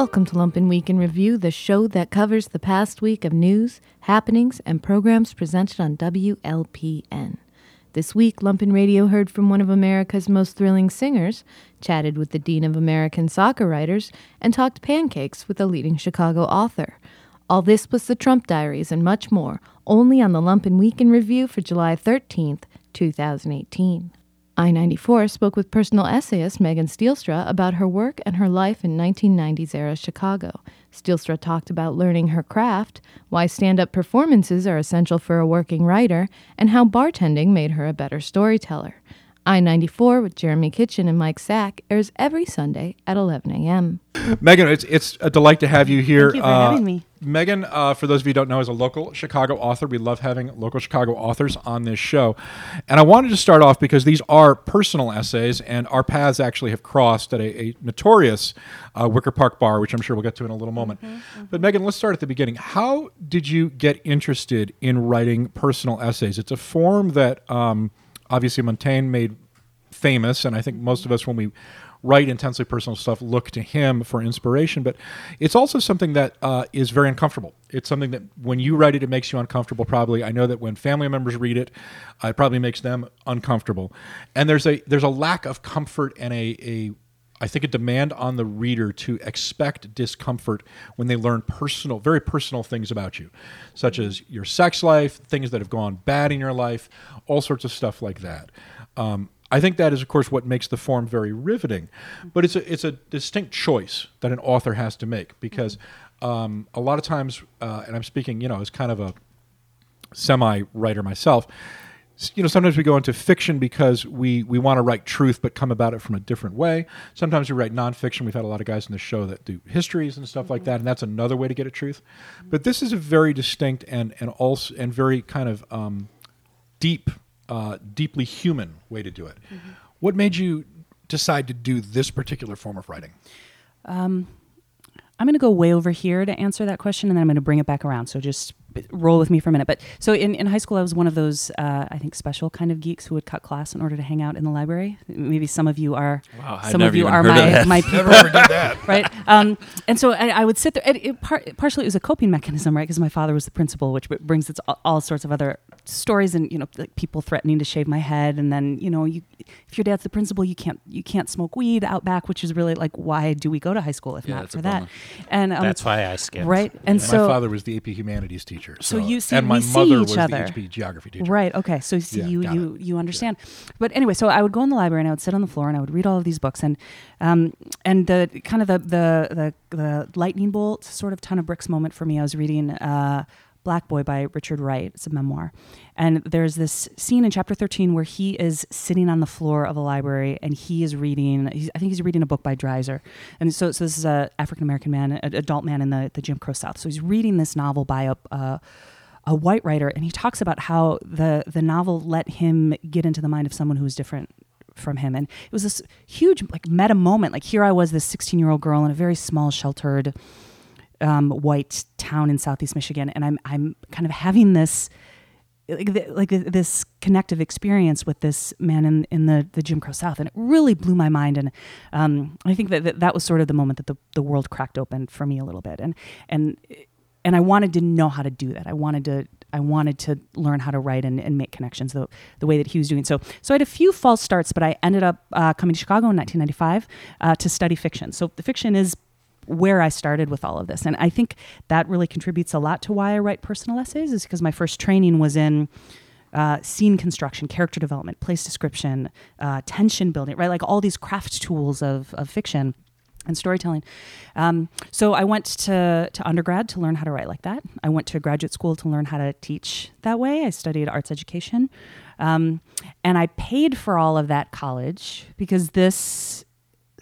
Welcome to Lumpen Week in Review, the show that covers the past week of news, happenings, and programs presented on WLPN. This week, Lumpen Radio heard from one of America's most thrilling singers, chatted with the Dean of American Soccer Writers, and talked pancakes with a leading Chicago author. All this plus the Trump Diaries and much more, only on the Lumpen Week in Review for July 13th, 2018. I 94 spoke with personal essayist Megan Stielstra about her work and her life in 1990s era Chicago. Stielstra talked about learning her craft, why stand up performances are essential for a working writer, and how bartending made her a better storyteller. I 94 with Jeremy Kitchen and Mike Sack airs every Sunday at 11 a.m. Megan, it's, it's a delight to have you here. Thank you for uh, having me. Megan, uh, for those of you who don't know, is a local Chicago author. We love having local Chicago authors on this show. And I wanted to start off because these are personal essays, and our paths actually have crossed at a, a notorious uh, Wicker Park bar, which I'm sure we'll get to in a little moment. Mm-hmm, mm-hmm. But Megan, let's start at the beginning. How did you get interested in writing personal essays? It's a form that. Um, obviously Montaigne made famous, and I think most of us, when we write intensely personal stuff, look to him for inspiration. But it's also something that uh, is very uncomfortable. It's something that when you write it, it makes you uncomfortable. Probably, I know that when family members read it, it probably makes them uncomfortable. And there's a there's a lack of comfort and a a I think a demand on the reader to expect discomfort when they learn personal, very personal things about you, such as your sex life, things that have gone bad in your life, all sorts of stuff like that. Um, I think that is, of course, what makes the form very riveting, but it's a it's a distinct choice that an author has to make because um, a lot of times, uh, and I'm speaking, you know, as kind of a semi writer myself you know sometimes we go into fiction because we we want to write truth but come about it from a different way. Sometimes we write nonfiction. We've had a lot of guys in the show that do histories and stuff mm-hmm. like that and that's another way to get at truth. But this is a very distinct and and also and very kind of um, deep uh, deeply human way to do it. Mm-hmm. what made you decide to do this particular form of writing? Um, i'm going to go way over here to answer that question and then i'm going to bring it back around. So just roll with me for a minute. But so in, in high school, I was one of those, uh, I think, special kind of geeks who would cut class in order to hang out in the library. Maybe some of you are, wow, some of you are my, my people. Never forget that. right. Um, and so I, I, would sit there. It, it par- partially, it was a coping mechanism, right? Because my father was the principal, which brings its all, all, sorts of other stories and, you know, like people threatening to shave my head. And then, you know, you, if your dad's the principal, you can't, you can't smoke weed out back, which is really like, why do we go to high school if yeah, not for that? And um, that's why I skipped. Right. And yeah. so my father was the AP humanities teacher. So, so you see and my we mother see each was other. the AP geography teacher. Right. Okay. So see, Yeah, you you you understand. But anyway, so I would go in the library and I would sit on the floor and I would read all of these books and um and the kind of the the the, the lightning bolt sort of ton of bricks moment for me. I was reading uh Black Boy by Richard Wright. It's a memoir. And there's this scene in chapter 13 where he is sitting on the floor of a library and he is reading, I think he's reading a book by Dreiser. And so, so this is a African American man, an adult man in the, the Jim Crow South. So he's reading this novel by a, uh, a white writer, and he talks about how the the novel let him get into the mind of someone who was different from him, and it was this huge like meta moment. Like here I was, this sixteen year old girl in a very small, sheltered, um, white town in southeast Michigan, and I'm I'm kind of having this. Like, like this connective experience with this man in, in the, the Jim Crow South, and it really blew my mind. And um, I think that, that that was sort of the moment that the, the world cracked open for me a little bit. And and and I wanted to know how to do that. I wanted to I wanted to learn how to write and, and make connections the, the way that he was doing. So so I had a few false starts, but I ended up uh, coming to Chicago in 1995 uh, to study fiction. So the fiction is where I started with all of this, and I think that really contributes a lot to why I write personal essays. Is because my first training was in. Uh, scene construction, character development, place description, uh, tension building, right? Like all these craft tools of, of fiction and storytelling. Um, so I went to, to undergrad to learn how to write like that. I went to graduate school to learn how to teach that way. I studied arts education. Um, and I paid for all of that college because this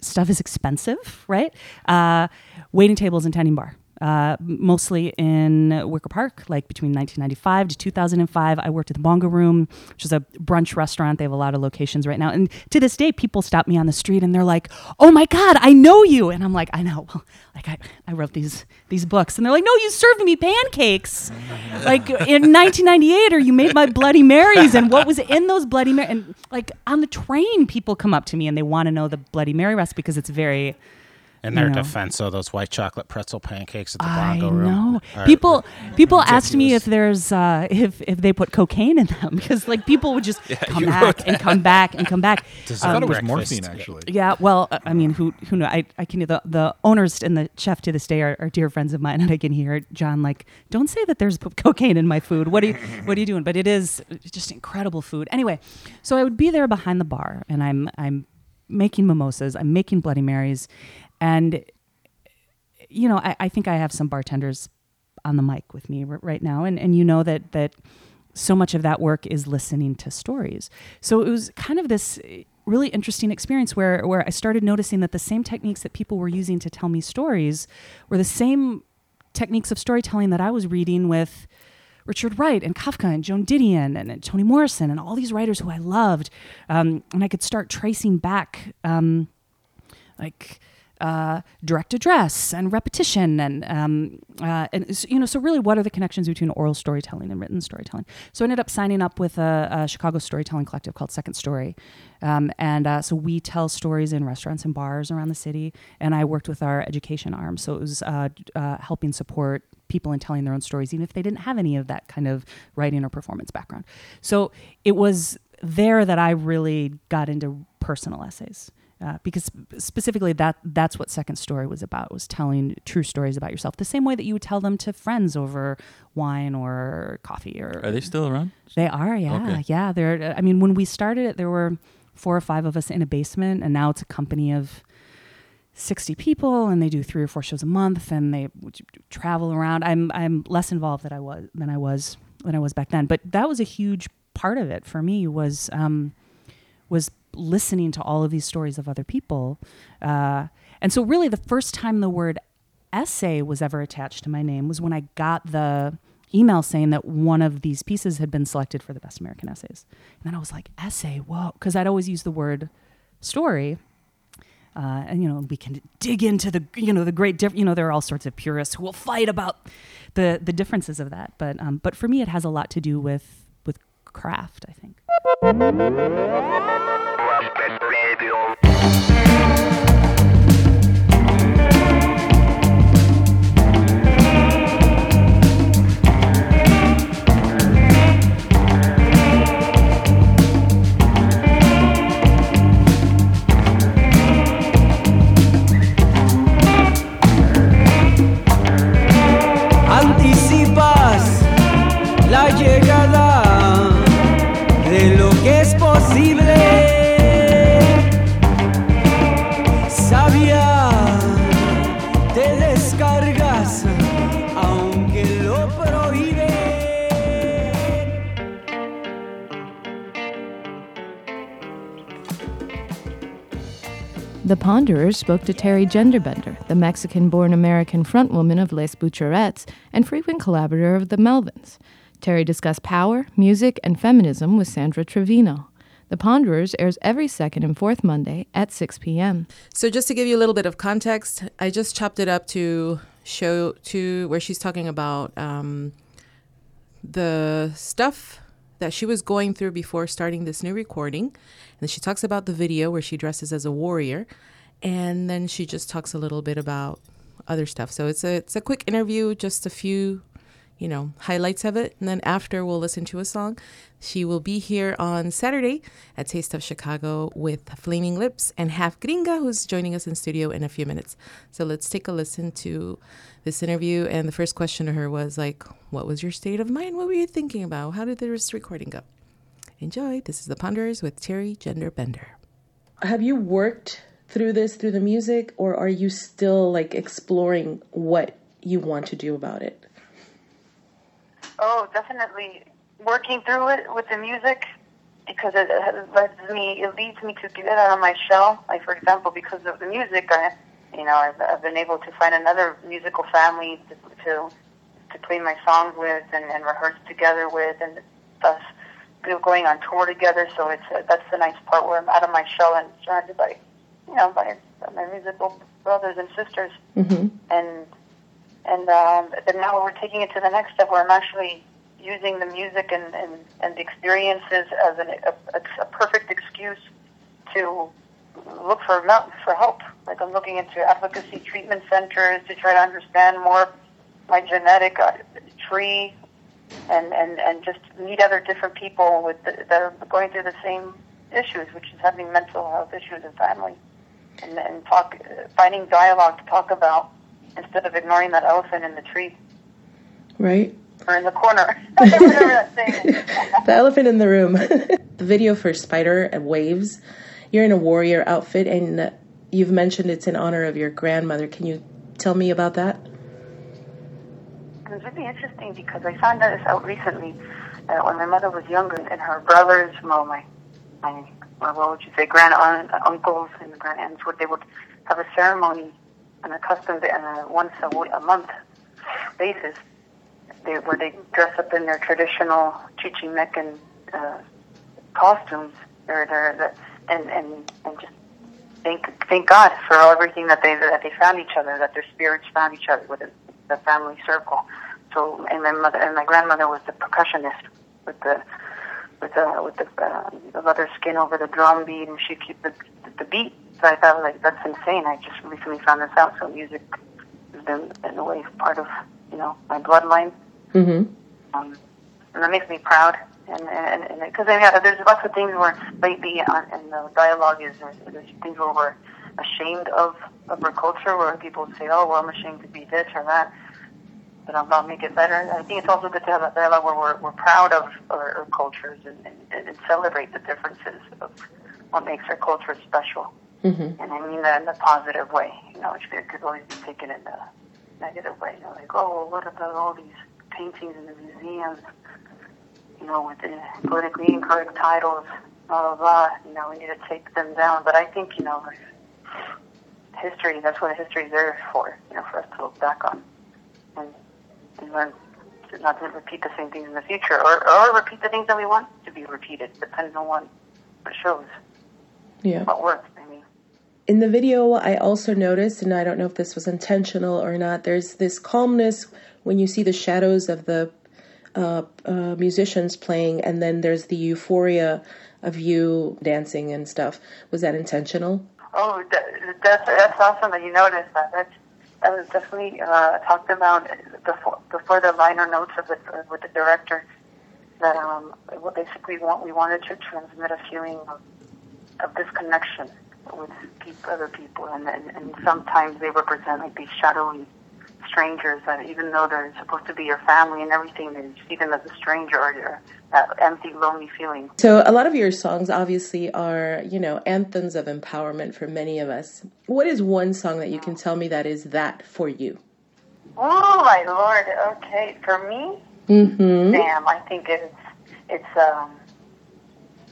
stuff is expensive, right? Uh, waiting tables and tending bar uh, mostly in Wicker Park, like between 1995 to 2005. I worked at the Bongo Room, which is a brunch restaurant. They have a lot of locations right now. And to this day, people stop me on the street and they're like, "Oh my God, I know you!" And I'm like, "I know. Well, like I, I wrote these these books." And they're like, "No, you served me pancakes, like in 1998, or you made my Bloody Marys, and what was in those Bloody Marys?" And like on the train, people come up to me and they want to know the Bloody Mary recipe because it's very In their defense, so those white chocolate pretzel pancakes at the I Bongo Room. know. People people asked me if there's uh, if if they put cocaine in them because like people would just come back and come back and come back. I thought it was morphine actually. Yeah, well, uh, I mean, who who know? I I can the the owners and the chef to this day are, are dear friends of mine, and I can hear John like, "Don't say that there's cocaine in my food. What are you What are you doing?" But it is just incredible food. Anyway, so I would be there behind the bar, and I'm I'm making mimosas, I'm making Bloody Marys, and you know, I, I think I have some bartenders on the mic with me r- right now, and and you know that that so much of that work is listening to stories. So it was kind of this eh, really interesting experience where where I started noticing that the same techniques that people were using to tell me stories were the same techniques of storytelling that I was reading with Richard Wright and Kafka and Joan Didion and, and Toni Morrison and all these writers who I loved, um, and I could start tracing back. Um, like uh, direct address and repetition and um, uh, and you know so really what are the connections between oral storytelling and written storytelling? So i ended up signing up with a, a chicago storytelling collective called second story um, and uh, so we tell stories in restaurants and bars around the city and i worked with our education arm. So it was uh, uh, helping support people in telling their own stories even if they didn't have any of that kind of writing or performance background. So it was there that i really got into personal essays uh, because specifically that that's what second story was about was telling true stories about yourself the same way that you would tell them to friends over wine or coffee or Are they still around? they are yeah Okay. yeah they're i mean when we started it there were four or five of us in a basement and now it's a company of 60 people and they do three or four shows a month and they travel around i'm i'm less involved than i was than i was than i was back then but that was a huge part of it for me was um was listening to all of these stories of other people. Uh, and so, really, the first time the word essay was ever attached to my name was when I got the email saying that one of these pieces had been selected for the best American essays. And then I was like, essay, whoa, because I'd always used the word story. Uh, and you know we can dig into the you know the great diff- you know there are all sorts of purists who will fight about the the differences of that but um, but for me it has a lot to do with with craft I think anticipas The Ponderers spoke to Teri Gender Bender, the Mexican born American frontwoman of Le Butcherettes and frequent collaborator of the Melvins. Teri discussed power, music, and feminism with Sandra Trevino. The Ponderers airs every second and fourth Monday at 6 p.m. So just to give you a little bit of context, I just chopped it up to show to where she's talking about um, the stuff that she was going through before starting this new recording. And she talks about the video where she dresses as a warrior, and then she just talks a little bit about other stuff. So it's a it's a quick interview, just a few, you know, highlights of it, and then after we'll listen to a song. She will be here on Saturday at Taste of Chicago with Flaming Lips and Half Gringa, who's joining us in studio in a few minutes. So let's take a listen to this interview. And the first question to her was like, "What was your state of mind? What were you thinking about? How did this recording go?" Enjoy. This is the Ponderers with Teri Gender Bender. Have you worked through this through the music, or are you still like exploring what you want to do about it? Oh, definitely working through it with the music because it, it lets me, it leads me to get out of my shell. Like for example, because of the music, I, you know, I've, I've been able to find another musical family to to, to play my songs with and, and rehearse together with, and thus you know, going on tour together. So it's uh, that's the nice part where I'm out of my shell and surrounded by, you know, by, by my musical brothers and sisters, Mm-hmm. and and um, but now we're taking it to the next step where I'm actually using the music and, and, and the experiences as an, a, a, perfect excuse to look for for help. Like I'm looking into advocacy treatment centers to try to understand more my genetic uh, tree, and and and just meet other different people with the, that are going through the same issues, which is having mental health issues in family, and and talk, finding dialogue to talk about instead of ignoring that elephant in the tree Right? or in the corner. Whatever that thing is. the elephant in the room. the video for Spider and Waves, you're in a warrior outfit, and you've mentioned it's in honor of your grandmother. Can you tell me about that? It was really interesting because I found this out recently uh, when my mother was younger, and her brothers, well, my, my, well, what would you say, grand aunt, uncles and grand aunts, would they would have a ceremony, an accustomed uh, once a, w- a month basis, they, where they dress up in their traditional Chichimecan uh, costumes, or their, and and and just thank thank God for everything that they that they found each other, that their spirits found each other within the family circle. So, and my mother and my grandmother was the percussionist with the with the with the, uh, the leather skin over the drum beat, and she'd keep the the beat. So I thought like that's insane. I just recently found this out. So music has been in a way part of you know my bloodline Mm-hmm. um, and that makes me proud. And and because I mean, there's lots of things where lately on, and the dialogue is there's, there's things where we're ashamed of of our culture, where people say, "Oh, well, I'm ashamed to be this or that," but I'll, I'll make it better. I think it's also good to have a dialogue where we're we're proud of our, our cultures and, and, and celebrate the differences of what makes our culture special. Mm-hmm. And I mean that in a positive way, you know, which could always be taken in a negative way. You know, like, oh, well, what about all these paintings in the museums, you know, with the politically incorrect titles, blah, blah, blah. You know, we need to take them down. But I think, you know, history, that's what history is there for, you know, for us to look back on and, and learn to not to repeat the same things in the future or, or repeat the things that we want to be repeated, depending on what it shows, Yeah. what works, I mean. In the video, I also noticed, and I don't know if this was intentional or not, there's this calmness when you see the shadows of the uh, uh, musicians playing, and then there's the euphoria of you dancing and stuff. Was that intentional? Oh, that, that's that's awesome that you noticed that. That's that was definitely uh, talked about before before the liner notes of the with the director. That um, basically want we wanted to transmit a feeling of of disconnection with people, other people, and, and and sometimes they represent like these shadowy strangers that even though they're supposed to be your family and everything, they see them as a stranger or you're that empty, lonely feeling. So, a lot of your songs obviously are, you know, anthems of empowerment for many of us. What is one song that you can tell me that is that for you? Oh my lord! Okay, for me, Mm-hmm. Damn, I think it's it's um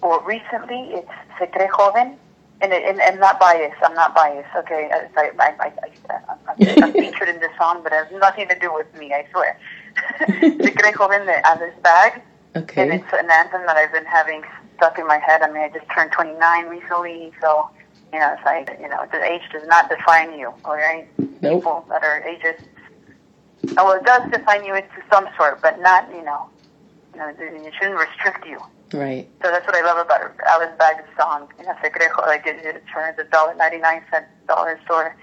well recently it's Se Cree Joven and, it, and and not biased. I'm not biased. Okay, I I I, I, I'm featured in this song, but it has nothing to do with me. I swear. Se Cree Joven de Alice Bag, Okay. and it's an anthem that I've been having stuck in my head. I mean, I just turned 29 recently, so you know, it's like you know, the age does not define you. All right, Nope. people that are ages. Oh, well, it does define you into some sort, but not, you know, you know, it shouldn't restrict you. Right. So that's what I love about Alice Bag's song. You know, Se Crejo, like it, it turns a dollar ninety nine cent dollar store,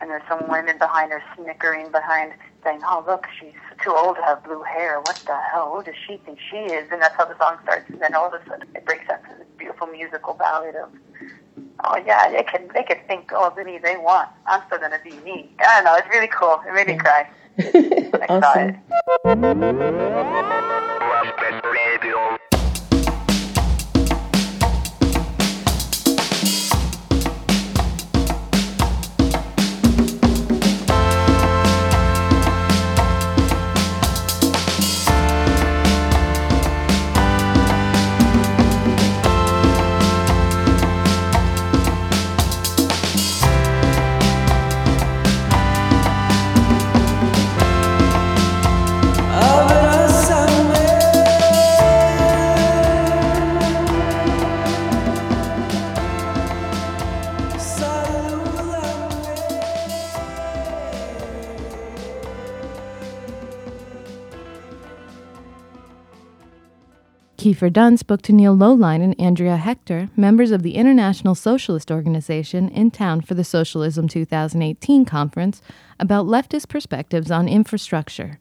and there's some women behind her snickering behind, saying, "Oh, look, she's too old to have blue hair. What the hell? Who does she think she is?" And that's how the song starts. And then all of a sudden, it breaks out to this beautiful musical ballad of, "Oh yeah, they can they can think all the me they want. I'm still gonna be me." I don't know. It's really cool. It made me cry. when I saw it. awesome. Kiefer Dunn spoke to Neil Lowline and Andrea Hector, members of the International Socialist Organization, in town for the Socialism 2018 conference, about leftist perspectives on infrastructure.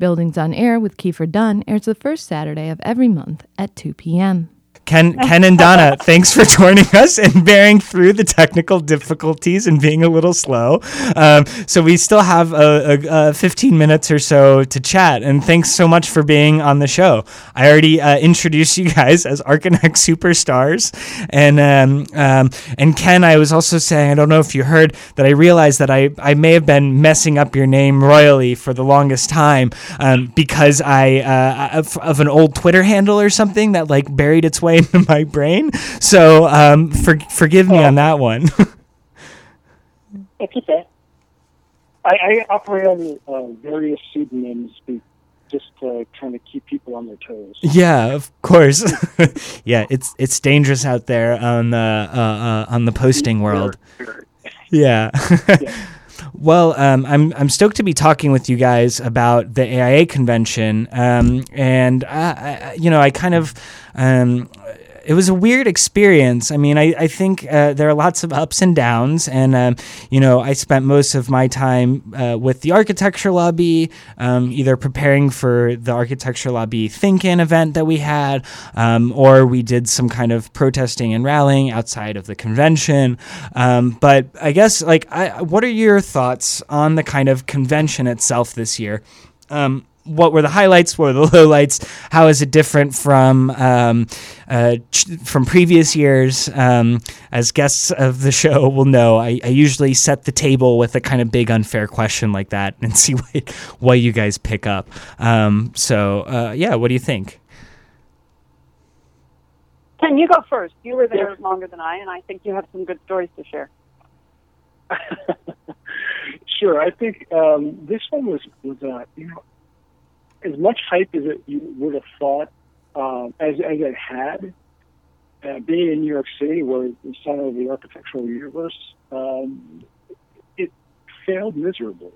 Buildings on Air with Kiefer Dunn airs the first Saturday of every month at 2 p.m. Ken, Ken and Donna, thanks for joining us and bearing through the technical difficulties and being a little slow. Um, so we still have a, a, a 15 minutes or so to chat, and thanks so much for being on the show. I already uh, introduced you guys as Archinect superstars, and um, um, and Ken, I was also saying, I don't know if you heard that I realized that I, I may have been messing up your name royally for the longest time um, because I uh, of, of an old Twitter handle or something that like buried its way into my brain. So um, for, forgive me on that one. It's okay. I, I operate on uh, various pseudonyms just to kind of keep people on their toes. yeah, of course. yeah, it's it's dangerous out there on the uh, uh, on the posting world. Yeah. Well, um, I'm I'm stoked to be talking with you guys about the AIA convention, um, and I, I, you know I kind of. Um, it was a weird experience. I mean, I, I think uh, there are lots of ups and downs. And, um, you know, I spent most of my time uh, with the Architecture Lobby, um, either preparing for the Architecture Lobby Think In event that we had, um, or we did some kind of protesting and rallying outside of the convention. Um, but I guess, like, I, what are your thoughts on the kind of convention itself this year? Um, what were the highlights? What were the lowlights? How is it different from um, uh, ch- from previous years? Um, as guests of the show will know, I, I usually set the table with a kind of big unfair question like that and see what, what you guys pick up. Um, so uh, yeah, what do you think? Ken, you go first. You were there longer than I, and I think you have some good stories to share. Sure, I think um, this one was was uh, you know as much hype as it you would have thought um, as as it had. Uh, being in New York City, where the center of the architectural universe, um, it failed miserably.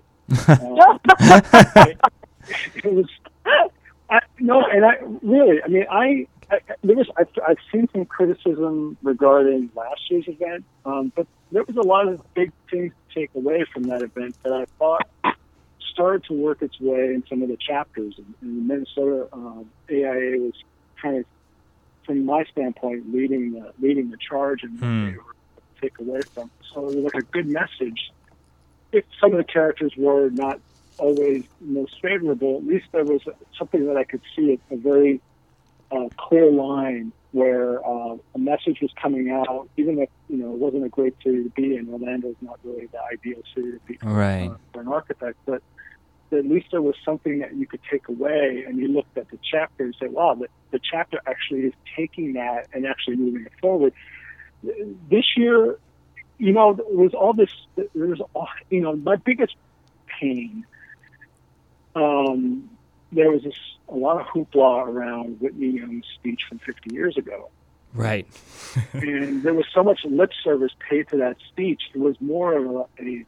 Uh, it, it was I, no, and I really, I mean, I, I there was I've, I've seen some criticism regarding last year's event, um, but there was a lot of big things to take away from that event that I thought started to work its way in some of the chapters. And, and Minnesota um, AIA was kind of, from my standpoint, leading the leading the charge and Hmm. they were take away from. So it was like a good message. If some of the characters were not always most favorable, at least there was something that I could see a, a very uh, clear line where uh, a message was coming out, even if you know it wasn't a great city to be in. Orlando is not really the ideal city to be Right. uh, for an architect, but at least there was something that you could take away, and you looked at the chapter and say, "Wow, the, the chapter actually is taking that and actually moving it forward." This year, you know, there was all this. There was, all, you know, my biggest pain. Um, there was this, a lot of hoopla around Whitney Young's speech from 50 years ago Right. and there was so much lip service paid to that speech. It was more of a, a,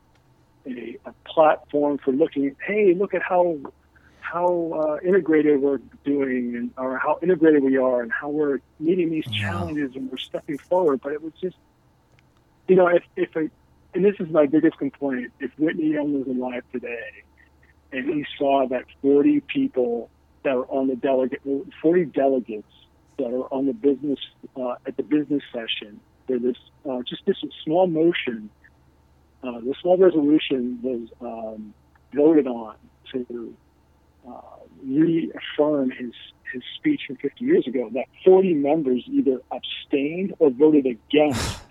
a, a platform for looking. at, Hey, look at how how uh, integrated we're doing, and or how integrated we are, and how we're meeting these challenges, and we're stepping forward. But it was just, you know, if if I, and this is my biggest complaint, if Whitney Young was alive today, and he saw that 40 people that are on the delegate, 40 delegates that are on the business uh, at the business session where this uh, just this small motion, uh, the small resolution was um, voted on to uh, reaffirm his his speech from 50 years ago. That 40 members either abstained or voted against.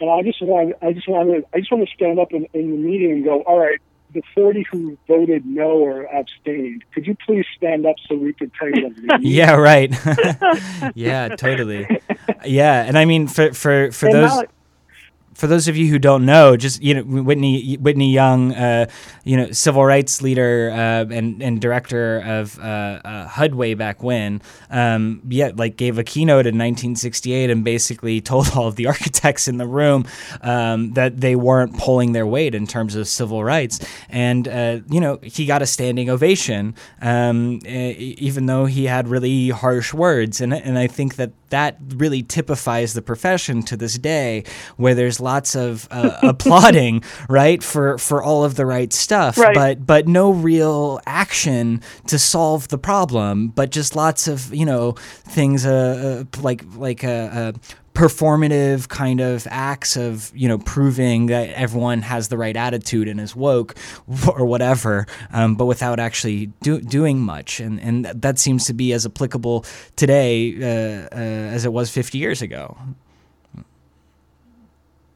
And I just want I just want to I just want to stand up in, in the meeting and go, all right, the 40 who voted no or abstained, could you please stand up so we could tell you yeah, right. yeah, totally. Yeah, and I mean for for for And those now- for those of you who don't know, just you know Whitney Whitney Young, uh, you know civil rights leader uh, and and director of uh, uh HUD way back when, um, yeah, like gave a keynote in 1968 and basically told all of the architects in the room um, that they weren't pulling their weight in terms of civil rights, and uh, you know he got a standing ovation, um, even though he had really harsh words, and and I think that that really typifies the profession to this day, where there's lots of uh, applauding, right, for for all of the right stuff, Right. but but no real action to solve the problem, but just lots of you know things, uh, uh like like uh, uh, performative kind of acts of you know proving that everyone has the right attitude and is woke or whatever um, but without actually do, doing much. And and that seems to be as applicable today uh, uh, as it was 50 years ago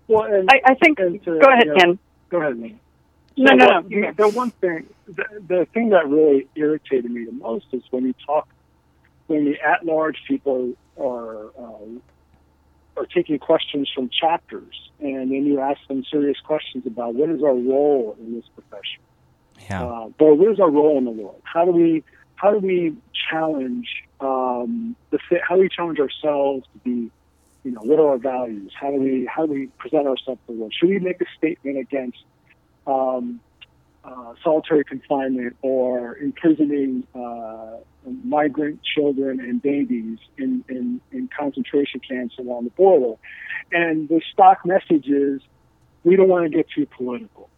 Well, and, I, I think. and to, go ahead, you know, Ken. Go ahead, me. No, no, what- no. The, the one thing, the, the thing that really irritated me the most is when you talk, when the at-large people are uh, are taking questions from chapters, and then you ask them serious questions about what is our role in this profession. yeah Uh, but what is our role in the world? How do we how do we challenge um, the fi- how do we challenge ourselves to be you know what are our values? How do we how do we present ourselves to the world? Should we make a statement against um, uh, solitary confinement or imprisoning uh, migrant children and babies in, in, in concentration camps along the border? And the stock message is we don't want to get too political.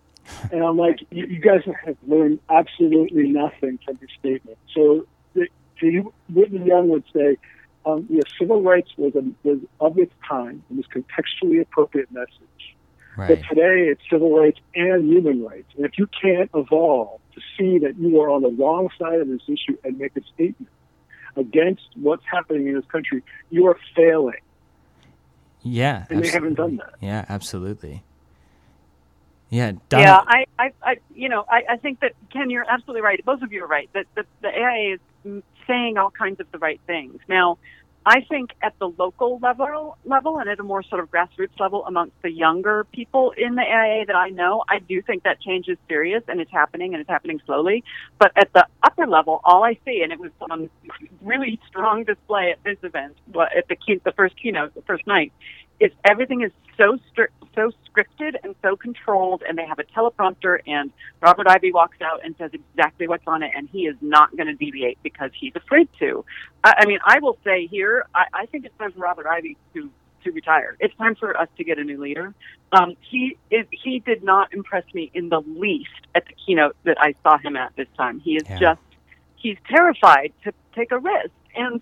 And I'm like, you, you guys have learned absolutely nothing from this statement. So, the, you, Whitney Young would say, um, yes, civil rights was, a, was of its time. It was contextually appropriate message. But today it's civil rights and human rights. And if you can't evolve to see that you are on the wrong side of this issue and make a statement against what's happening in this country, you are failing. yeah And they haven't done that. yeah absolutely yeah Don- Yeah, I, I, I, you know, I, I think that Ken, you're absolutely right. Both of you are right. That the, the AIA is saying all kinds of the right things. Now, I think at the local level, level, and at a more sort of grassroots level amongst the younger people in the AIA that I know, I do think that change is serious and it's happening and it's happening slowly. But at the upper level, all I see, and it was on really strong display at this event, at the key, the first keynote, the first night, is everything is so strict, so scripted and so controlled, and they have a teleprompter, and Robert Ivy walks out and says exactly what's on it, and he is not going to deviate because he's afraid to. I, I mean, I will say here, I, I think it's time for Robert Ivy to to retire. It's time for us to get a new leader. Um, he is, he did not impress me in the least at the keynote that I saw him at this time. He is Yeah. just he's terrified to take a risk, and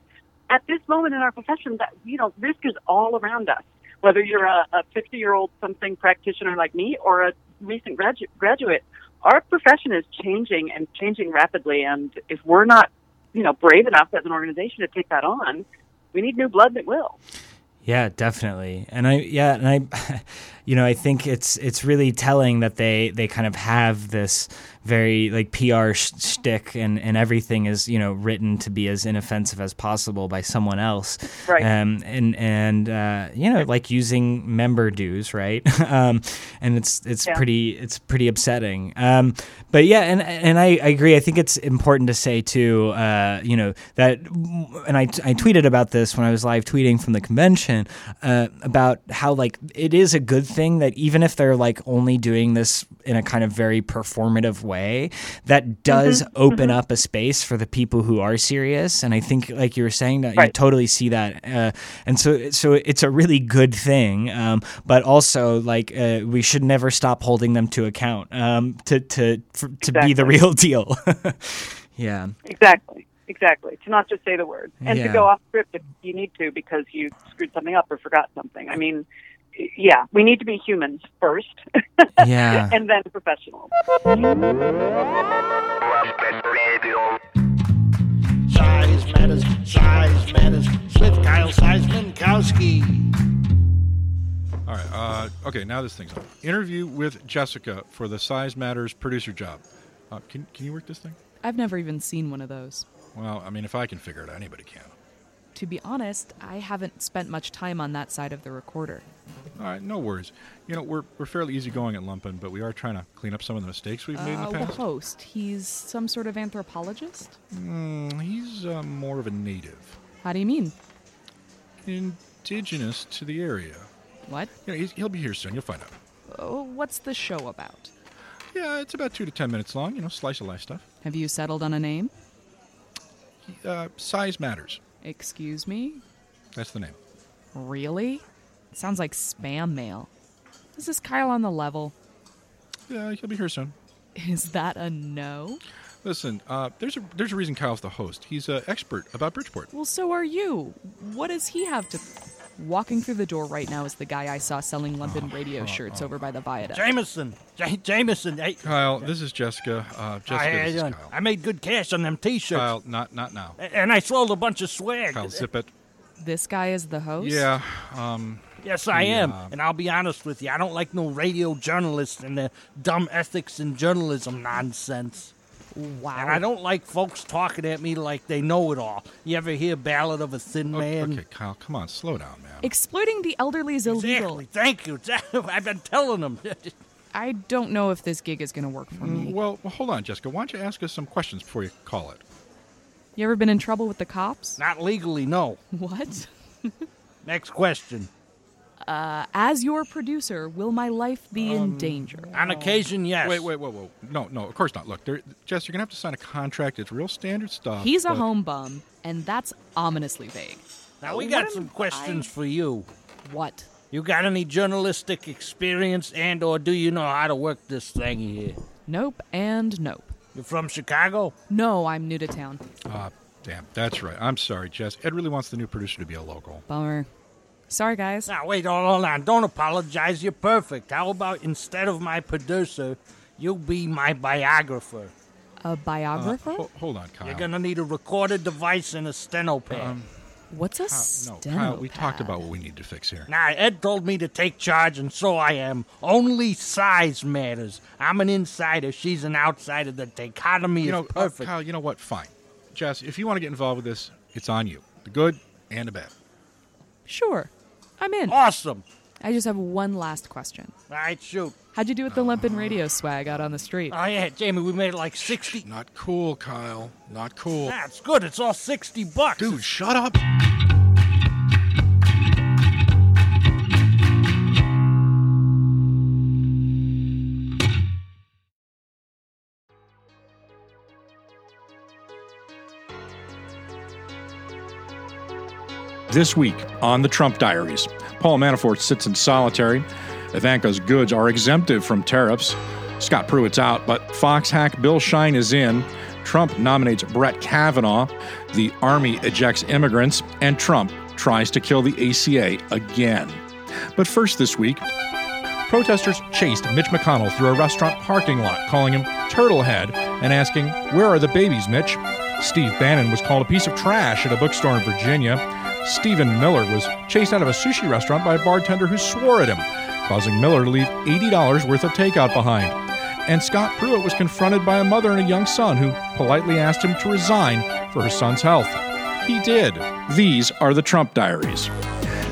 at this moment in our profession, that you know, risk is all around us. Whether you're a, a 50 year old something practitioner like me or a recent gradu- graduate, our profession is changing and changing rapidly. And if we're not, you know, brave enough as an organization to take that on, we need new blood that will. Yeah, definitely. And I yeah, and I you know, I think it's it's really telling that they they kind of have this very like PR sh- shtick and and everything is you know written to be as inoffensive as possible by someone else. Right. Um, and and uh, you know like using member dues, right? um, and it's it's Yeah. pretty it's pretty upsetting. Um, but yeah, and and I, I agree. I think it's important to say too, uh, you know that, and I I tweeted about this when I was live tweeting from the convention uh, about how like it is a good thing that even if they're like only doing this in a kind of very performative way, that does open up a space for the people who are serious. And I think like you were saying that you totally see that, uh, and so so it's a really good thing. Um, but also like uh, we should never stop holding them to account um, to to for, to be the real deal. yeah. Exactly. Exactly. To not just say the word and Yeah. to go off script if you need to because you screwed something up or forgot something. I mean, yeah, we need to be humans first Yeah. and then professionals. Size matters, size matters. With Kyle Seismankowski. All right. Uh, okay, now this thing's on. Interview with Jessica for the Size Matters producer job. Uh, can, can you work this thing? I've never even seen one of those. Well, I mean, if I can figure it out, anybody can. To be honest, I haven't spent much time on that side of the recorder. All right, no worries. You know, we're, we're fairly easygoing at Lumpen, but we are trying to clean up some of the mistakes we've made in Uh, the the past. host, he's some sort of anthropologist? Mm, he's uh, more of a native, How do you mean? indigenous to the area. What? You know, he's, he'll be here soon. You'll find out. Oh, what's the show about? Yeah, it's about two to ten minutes long. You know, slice of life stuff. Have you settled on a name? Uh, size matters. Excuse me? That's the name. Really? Sounds like spam mail. Is this Kyle on the level? Yeah, he'll be here soon. Is that a no? Listen, uh, there's a there's a reason Kyle's the host. He's an expert about Bridgeport. Well, so are you. What does he have to. Walking through the door right now is the guy I saw selling Lumpen radio oh, shirts over by the viaduct. Jameson, J- Jameson. Hey, Kyle, this is Jessica. Uh, Jessica, Hi, how this is doing? Kyle. I made good cash on them T-shirts. Kyle, not not now. A- And I sold a bunch of swag. Kyle, zip it. This guy is the host? Yeah. Um, Yes, I am. Yeah. And I'll be honest with you, I don't like no radio journalists and their dumb ethics and journalism nonsense. Wow. And I don't like folks talking at me like they know it all. You ever hear Ballad of a Thin Man? Okay, Kyle, come on, slow down, man. Exploiting the elderly is illegal. Exactly. Thank you. I've been telling them. I don't know if this gig is going to work for Mm, me. well, well, hold on, Jessica. Why don't you ask us some questions before you call it? You ever been in trouble with the cops? Not legally, no. What? Next question. Uh, as your producer, will my life be in danger? On occasion, yes. Wait, wait, whoa, whoa. No, no, of course not. Look, there, Jess, you're gonna have to sign a contract. It's real standard stuff. He's a but- home bum, and that's ominously vague. Now, we got am some questions I- for you. What? You got any journalistic experience and or do you know how to work this thing here? Nope and nope. You're from Chicago? No, I'm new to town. Ah, damn. That's right. I'm sorry, Jess. Ed really wants the new producer to be a local. Bummer. Sorry, guys. Now, wait, hold hold on. Don't apologize. You're perfect. How about instead of my producer, you be my biographer? A biographer? Uh, ho- hold on, Kyle. You're going to need a recorded device and a steno pad. Um, What's a Kyle, no, Kyle, we stenopad? talked about what we need to fix here. Now, Ed told me to take charge, and so I am. Only size matters. I'm an insider. She's an outsider. The dichotomy You is know, uh, perfect. Kyle, you know what? Fine. Jess, if you want to get involved with this, it's on you. The good and the bad. Sure. I'm in. Awesome. I just have one last question. All right, shoot. How'd you do with the Limpin' Radio swag out on the street? Oh, yeah, Jamie, we made it like 60. Not cool, Kyle. Not cool. That's good. It's all 60 bucks. Dude, shut up. This week on the Trump Diaries, Paul Manafort sits in solitary. Ivanka's goods are exempted from tariffs. Scott Pruitt's out, but Fox hack Bill Shine is in. Trump nominates Brett Kavanaugh. The Army ejects immigrants. And Trump tries to kill the ACA again. But first this week, protesters chased Mitch McConnell through a restaurant parking lot, calling him Turtlehead and asking, Where are the babies, Mitch? Steve Bannon was called a piece of trash at a bookstore in Virginia. Stephen Miller was chased out of a sushi restaurant by a bartender who swore at him, causing Miller to leave $80 worth of takeout behind. And Scott Pruitt was confronted by a mother and a young son who politely asked him to resign for her son's health. He did. These are the Trump Diaries.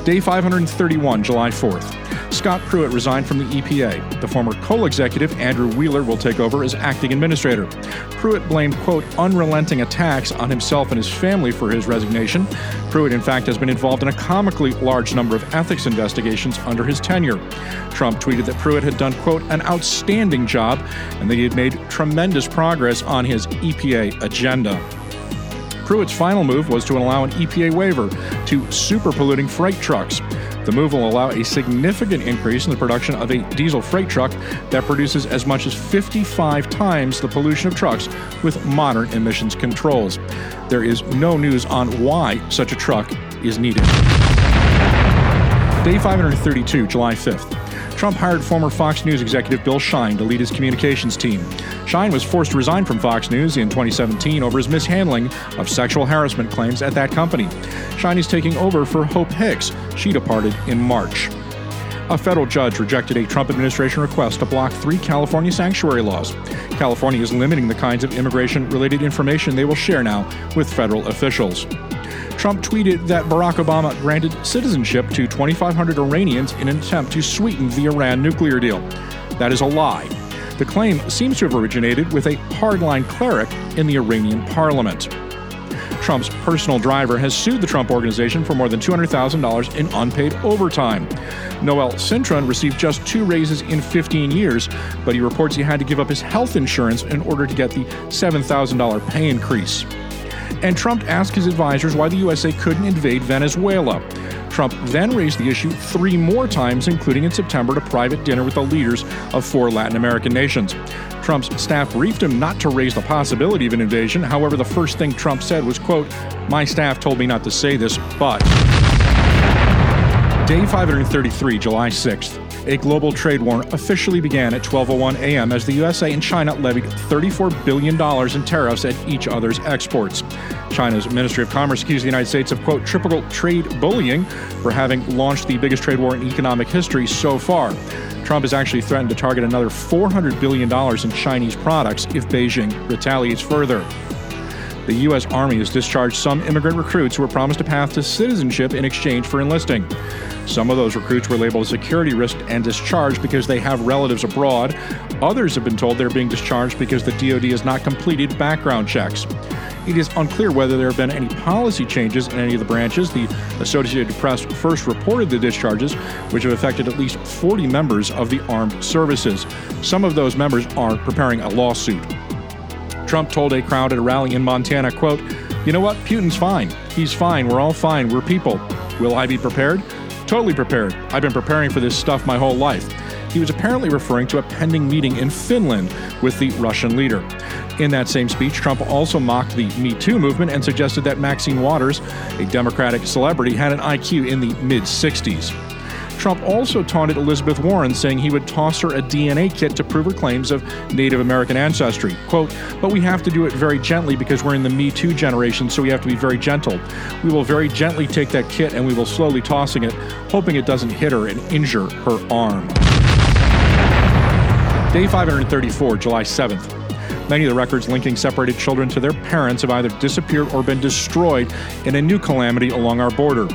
Day 531, July 4th. Scott Pruitt resigned from the EPA. The former coal executive, Andrew Wheeler, will take over as acting administrator. Pruitt blamed, quote, unrelenting attacks on himself and his family for his resignation. Pruitt, in fact, has been involved in a comically large number of ethics investigations under his tenure. Trump tweeted that Pruitt had done, quote, an outstanding job and that he had made tremendous progress on his EPA agenda. Pruitt's final move was to allow an EPA waiver to super polluting freight trucks. The move will allow a significant increase in the production of a diesel freight truck that produces as much as 55 times the pollution of trucks with modern emissions controls. There is no news on why such a truck is needed. Day 532, July 5th. Trump hired former Fox News executive Bill Shine to lead his communications team. Shine was forced to resign from Fox News in 2017 over his mishandling of sexual harassment claims at that company. Shine is taking over for Hope Hicks. She departed in March. A federal judge rejected a Trump administration request to block three California sanctuary laws. California is limiting the kinds of immigration related information they will share now with federal officials. Trump tweeted that Barack Obama granted citizenship to 2,500 Iranians in an attempt to sweeten the Iran nuclear deal. That is a lie. The claim seems to have originated with a hardline cleric in the Iranian parliament. Trump's personal driver has sued the Trump organization for more than $200,000 in unpaid overtime. Noel Cintron received just two raises in 15 years, but he reports he had to give up his health insurance in order to get the $7,000 pay increase. And Trump asked his advisors why the USA couldn't invade Venezuela. Trump then raised the issue three more times, including in September at a private dinner with the leaders of four Latin American nations. Trump's staff briefed him not to raise the possibility of an invasion. However, the first thing Trump said was, quote, "My staff told me not to say this, but." Day 533, July 6th. A global trade war officially began at 12:01 a.m. as the USA and China levied 34 billion dollars in tariffs at each other's exports. China's Ministry of Commerce accused the United States of quote typical trade bullying for having launched the biggest trade war in economic history so far. Trump has actually threatened to target another $400 billion in Chinese products if Beijing retaliates further. The U.S. Army has discharged some immigrant recruits who were promised a path to citizenship in exchange for enlisting. Some of those recruits were labeled a security risk and discharged because they have relatives abroad. Others have been told they're being discharged because the DoD has not completed background checks. It is unclear whether there have been any policy changes in any of the branches. The Associated Press first reported the discharges, which have affected at least 40 members of the armed services. Some of those members are preparing a lawsuit. Trump told a crowd at a rally in Montana, quote, You know what? Putin's fine. He's fine. We're all fine. We're people. Will I be prepared? Totally prepared. I've been preparing for this stuff my whole life. He was apparently referring to a pending meeting in Finland with the Russian leader. In that same speech, Trump also mocked the Me Too movement and suggested that Maxine Waters, a Democratic celebrity, had an IQ in the mid 60s. Trump also taunted Elizabeth Warren, saying he would toss her a DNA kit to prove her claims of Native American ancestry. Quote, but we have to do it very gently because we're in the Me Too generation, so we have to be very gentle. We will very gently take that kit and we will slowly tossing it, hoping it doesn't hit her and injure her arm. Day 534, July 7th. Many of the records linking separated children to their parents have either disappeared or been destroyed in a new calamity along our border.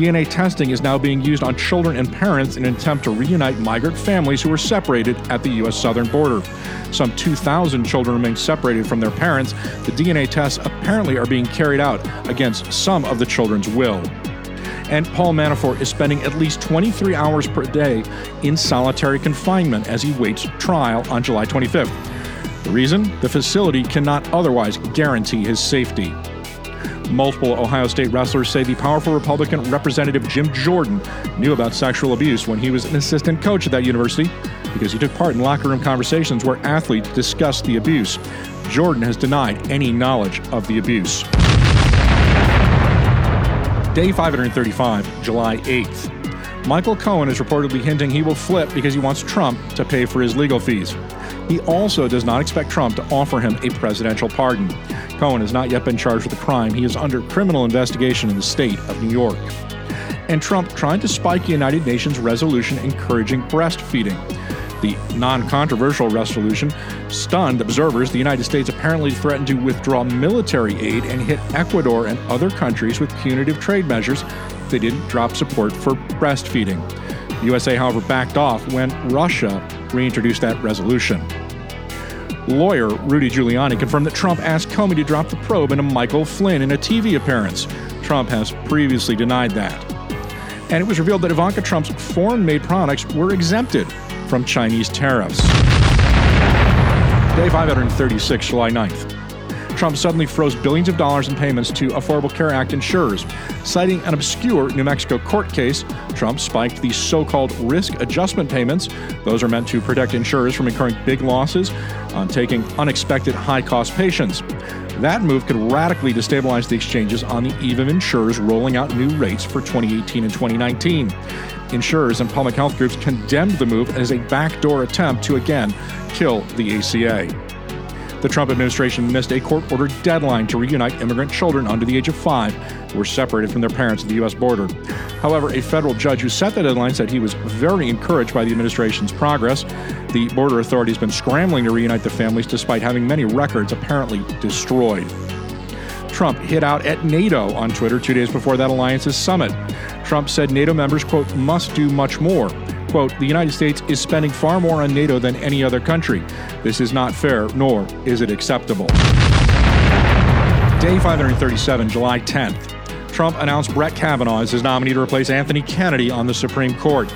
DNA testing is now being used on children and parents in an attempt to reunite migrant families who were separated at the U.S. southern border. Some 2,000 children remain separated from their parents. The DNA tests apparently are being carried out against some of the children's will and Paul Manafort is spending at least 23 hours per day in solitary confinement as he waits trial on July 25th. The reason? The facility cannot otherwise guarantee his safety. Multiple Ohio State wrestlers say the powerful Republican Representative Jim Jordan knew about sexual abuse when he was an assistant coach at that university because he took part in locker room conversations where athletes discussed the abuse. Jordan has denied any knowledge of the abuse. Day 535, July 8th. Michael Cohen is reportedly hinting he will flip because he wants Trump to pay for his legal fees. He also does not expect Trump to offer him a presidential pardon. Cohen has not yet been charged with a crime. He is under criminal investigation in the state of New York. And Trump trying to spike a United Nations resolution encouraging breastfeeding. The non controversial resolution stunned observers. The United States apparently threatened to withdraw military aid and hit Ecuador and other countries with punitive trade measures if they didn't drop support for breastfeeding. USA, however, backed off when Russia reintroduced that resolution. Lawyer Rudy Giuliani confirmed that Trump asked Comey to drop the probe into Michael Flynn in a TV appearance. Trump has previously denied that. And it was revealed that Ivanka Trump's foreign made products were exempted from Chinese tariffs. Day 536, July 9th. Trump suddenly froze billions of dollars in payments to Affordable Care Act insurers. Citing an obscure New Mexico court case, Trump spiked the so called risk adjustment payments. Those are meant to protect insurers from incurring big losses on taking unexpected high cost patients. That move could radically destabilize the exchanges on the eve of insurers rolling out new rates for 2018 and 2019. Insurers and public health groups condemned the move as a backdoor attempt to again kill the ACA. The Trump administration missed a court ordered deadline to reunite immigrant children under the age of five who were separated from their parents at the U.S. border. However, a federal judge who set the deadline said he was very encouraged by the administration's progress. The border authority has been scrambling to reunite the families despite having many records apparently destroyed. Trump hit out at NATO on Twitter two days before that alliance's summit. Trump said NATO members, quote, must do much more. Quote, the United States is spending far more on NATO than any other country. This is not fair, nor is it acceptable. Day 537, July 10th. Trump announced Brett Kavanaugh as his nominee to replace Anthony Kennedy on the Supreme Court.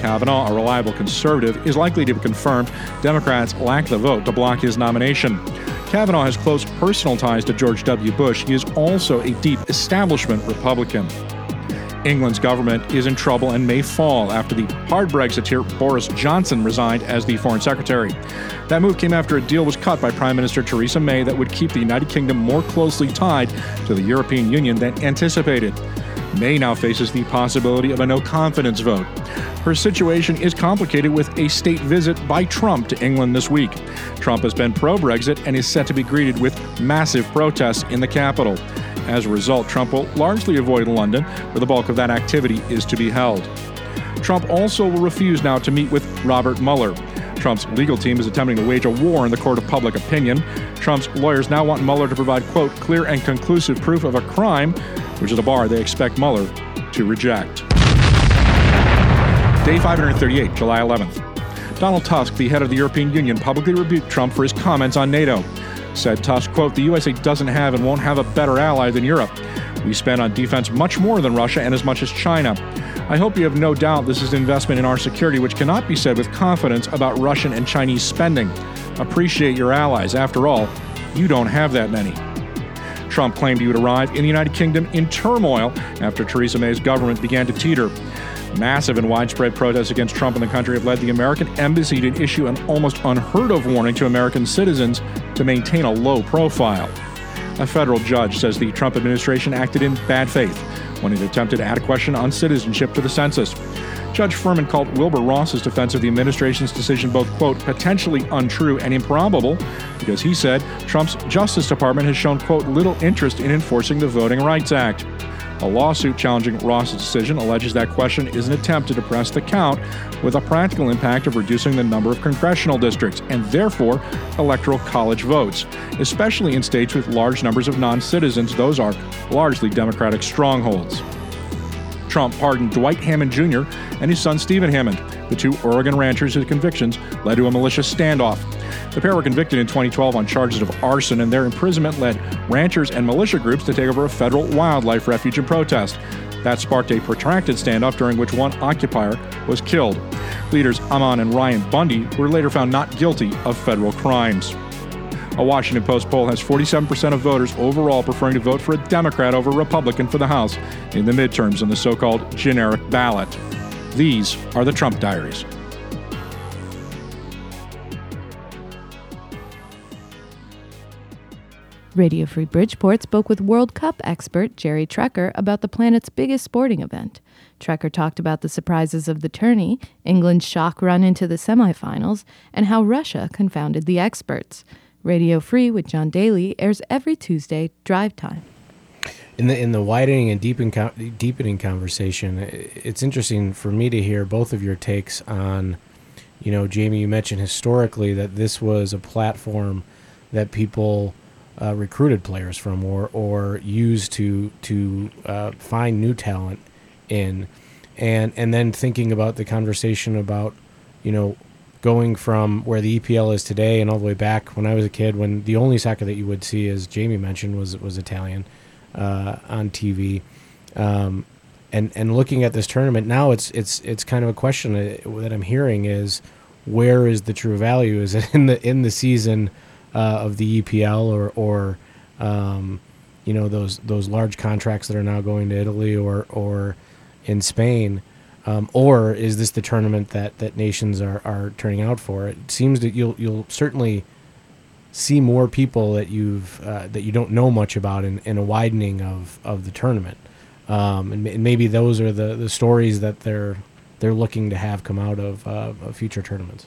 Kavanaugh, a reliable conservative, is likely to be confirmed. Democrats lack the vote to block his nomination. Kavanaugh has close personal ties to George W. Bush. He is also a deep establishment Republican. England's government is in trouble and may fall after the hard Brexiteer Boris Johnson resigned as the Foreign Secretary. That move came after a deal was cut by Prime Minister Theresa May that would keep the United Kingdom more closely tied to the European Union than anticipated. May now faces the possibility of a no confidence vote. Her situation is complicated with a state visit by Trump to England this week. Trump has been pro Brexit and is set to be greeted with massive protests in the capital. As a result, Trump will largely avoid London, where the bulk of that activity is to be held. Trump also will refuse now to meet with Robert Mueller. Trump's legal team is attempting to wage a war in the court of public opinion. Trump's lawyers now want Mueller to provide, quote, clear and conclusive proof of a crime, which is a bar they expect Mueller to reject. Day 538, July 11th. Donald Tusk, the head of the European Union, publicly rebuked Trump for his comments on NATO. Said Tusk, quote, the USA doesn't have and won't have a better ally than Europe. We spend on defense much more than Russia and as much as China. I hope you have no doubt this is an investment in our security, which cannot be said with confidence about Russian and Chinese spending. Appreciate your allies. After all, you don't have that many. Trump claimed he would arrive in the United Kingdom in turmoil after Theresa May's government began to teeter. Massive and widespread protests against Trump in the country have led the American embassy to issue an almost unheard of warning to American citizens to maintain a low profile. A federal judge says the Trump administration acted in bad faith when it attempted to add a question on citizenship to the census. Judge Furman called Wilbur Ross's defense of the administration's decision both, quote, potentially untrue and improbable, because he said Trump's Justice Department has shown, quote, little interest in enforcing the Voting Rights Act. A lawsuit challenging Ross's decision alleges that question is an attempt to depress the count with a practical impact of reducing the number of congressional districts and therefore electoral college votes, especially in states with large numbers of non citizens. Those are largely Democratic strongholds. Trump pardoned Dwight Hammond Jr. and his son Stephen Hammond, the two Oregon ranchers whose convictions led to a malicious standoff. The pair were convicted in 2012 on charges of arson, and their imprisonment led ranchers and militia groups to take over a federal wildlife refuge in protest. That sparked a protracted standoff during which one occupier was killed. Leaders Ammon and Ryan Bundy were later found not guilty of federal crimes. A Washington Post poll has 47% of voters overall preferring to vote for a Democrat over a Republican for the House in the midterms in the so called generic ballot. These are the Trump diaries. Radio Free Bridgeport spoke with World Cup expert Jerry Trecker about the planet's biggest sporting event. Trecker talked about the surprises of the tourney, England's shock run into the semifinals, and how Russia confounded the experts. Radio Free with John Daly airs every Tuesday, drive time. In the in the widening and deepen, deepening conversation, it's interesting for me to hear both of your takes on, you know, Jamie, you mentioned historically that this was a platform that people uh, recruited players from or or used to to uh, find new talent in, and and then thinking about the conversation about, you know, going from where the EPL is today and all the way back when I was a kid, when the only soccer that you would see, as Jamie mentioned, was was Italian uh, on TV, um, and and looking at this tournament now, it's it's it's kind of a question that I'm hearing is where is the true value? Is it in the in the season uh, of the EPL or or um, you know those those large contracts that are now going to Italy or or in Spain? Um, or is this the tournament that, that nations are, are turning out for? It seems that you'll you'll certainly see more people that you've uh, that you don't know much about in, in a widening of, of the tournament, um, and, and, maybe those are the, the stories that they're they're looking to have come out of, uh, of future tournaments.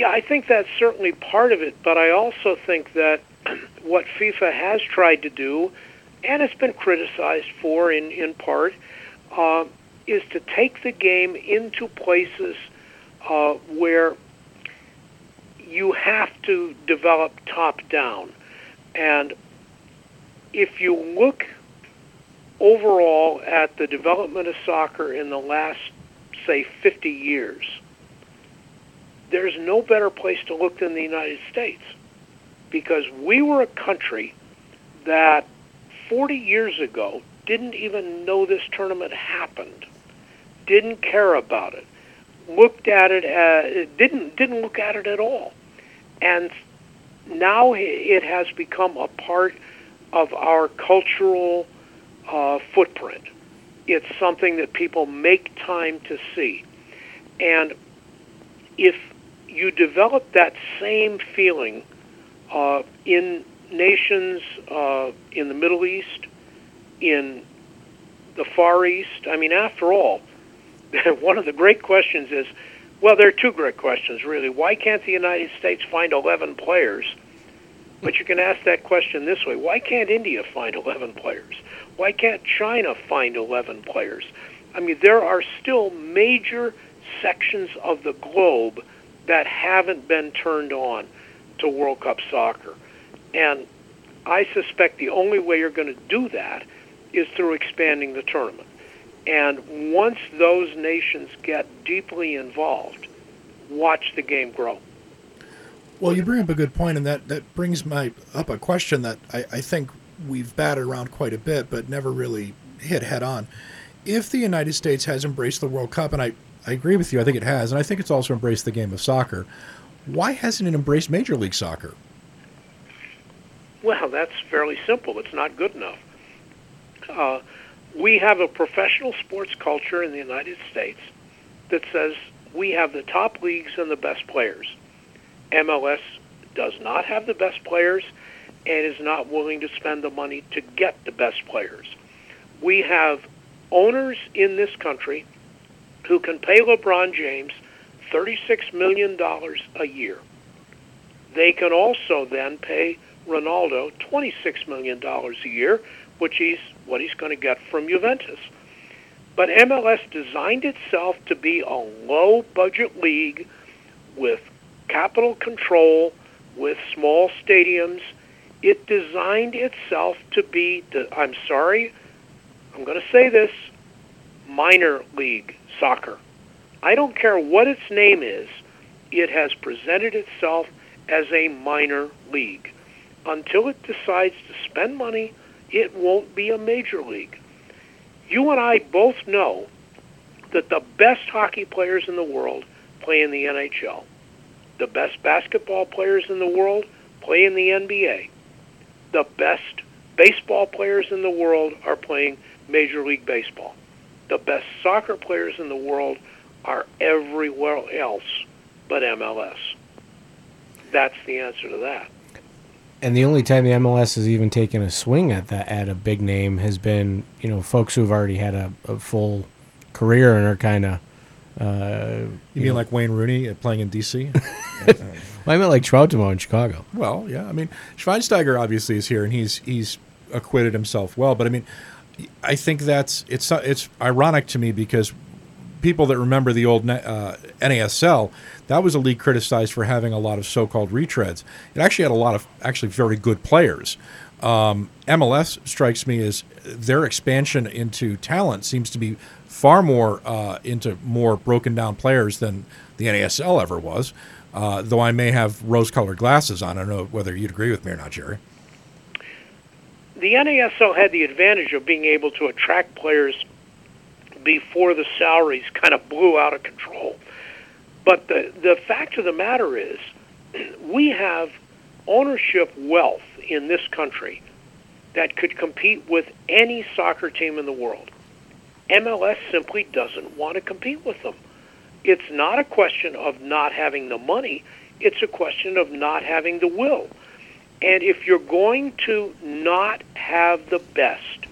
Yeah, I think that's certainly part of it, but I also think that what FIFA has tried to do, and it's been criticized for in, in part, uh, is to take the game into places uh, where you have to develop top down. And if you look overall at the development of soccer in the last, say, 50 years, there's no better place to look than the United States. Because we were a country that 40 years ago didn't even know this tournament happened, didn't care about it, looked at it didn't didn't look at it at all, and now it has become a part of our cultural uh, footprint. It's something that people make time to see, and if you develop that same feeling uh, in nations uh, in the Middle East, in the Far East. I mean, after all, one of the great questions is well, there are two great questions, really. Why can't the United States find 11 players? But you can ask that question this way why can't India find 11 players? Why can't China find 11 players? I mean, there are still major sections of the globe that haven't been turned on to World Cup soccer. And I suspect the only way you're going to do that is through expanding the tournament. And once those nations get deeply involved, watch the game grow. Well, you bring up a good point, and that, that brings my up a question that I, I think we've batted around quite a bit, but never really hit head on. If the United States has embraced the World Cup, and I, I agree with you, I think it has, and I think it's also embraced the game of soccer, why hasn't it embraced Major League Soccer? Well, that's fairly simple. It's not good enough. Uh, we have a professional sports culture in the United States that says we have the top leagues and the best players. MLS does not have the best players and is not willing to spend the money to get the best players. We have owners in this country who can pay LeBron James $36 million a year. They can also then pay Ronaldo $26 million a year, which is what he's going to get from Juventus. But MLS designed itself to be a low budget league with capital control, with small stadiums. It designed itself to be, the, I'm sorry, I'm going to say this, minor league soccer. I don't care what its name is, it has presented itself as a minor league. Until it decides to spend money, it won't be a major league. You and I both know that the best hockey players in the world play in the NHL. The best basketball players in the world play in the NBA. The best baseball players in the world are playing Major League Baseball. The best soccer players in the world are everywhere else but MLS. That's the answer to that. And the only time the MLS has even taken a swing at that at a big name has been, you know, folks who've already had a, a full career and are kind of. Uh, you, you mean know, like Wayne Rooney playing in DC? well, I meant like Troutman in Chicago. Well, yeah. I mean, Schweinsteiger obviously is here, and he's he's acquitted himself well. But I mean, I think that's it's it's ironic to me because people that remember the old uh, NASL, that was a league criticized for having a lot of so-called retreads. It actually had a lot of actually very good players. Um, MLS strikes me as their expansion into talent seems to be far more uh, into more broken down players than the NASL ever was. Uh, though I may have rose-colored glasses on. I don't know whether you'd agree with me or not, Jerry. The NASL had the advantage of being able to attract players before the salaries kind of blew out of control. But the, the fact of the matter is, we have ownership wealth in this country that could compete with any soccer team in the world. MLS simply doesn't want to compete with them. It's not a question of not having the money, it's a question of not having the will. And if you're going to not have the best,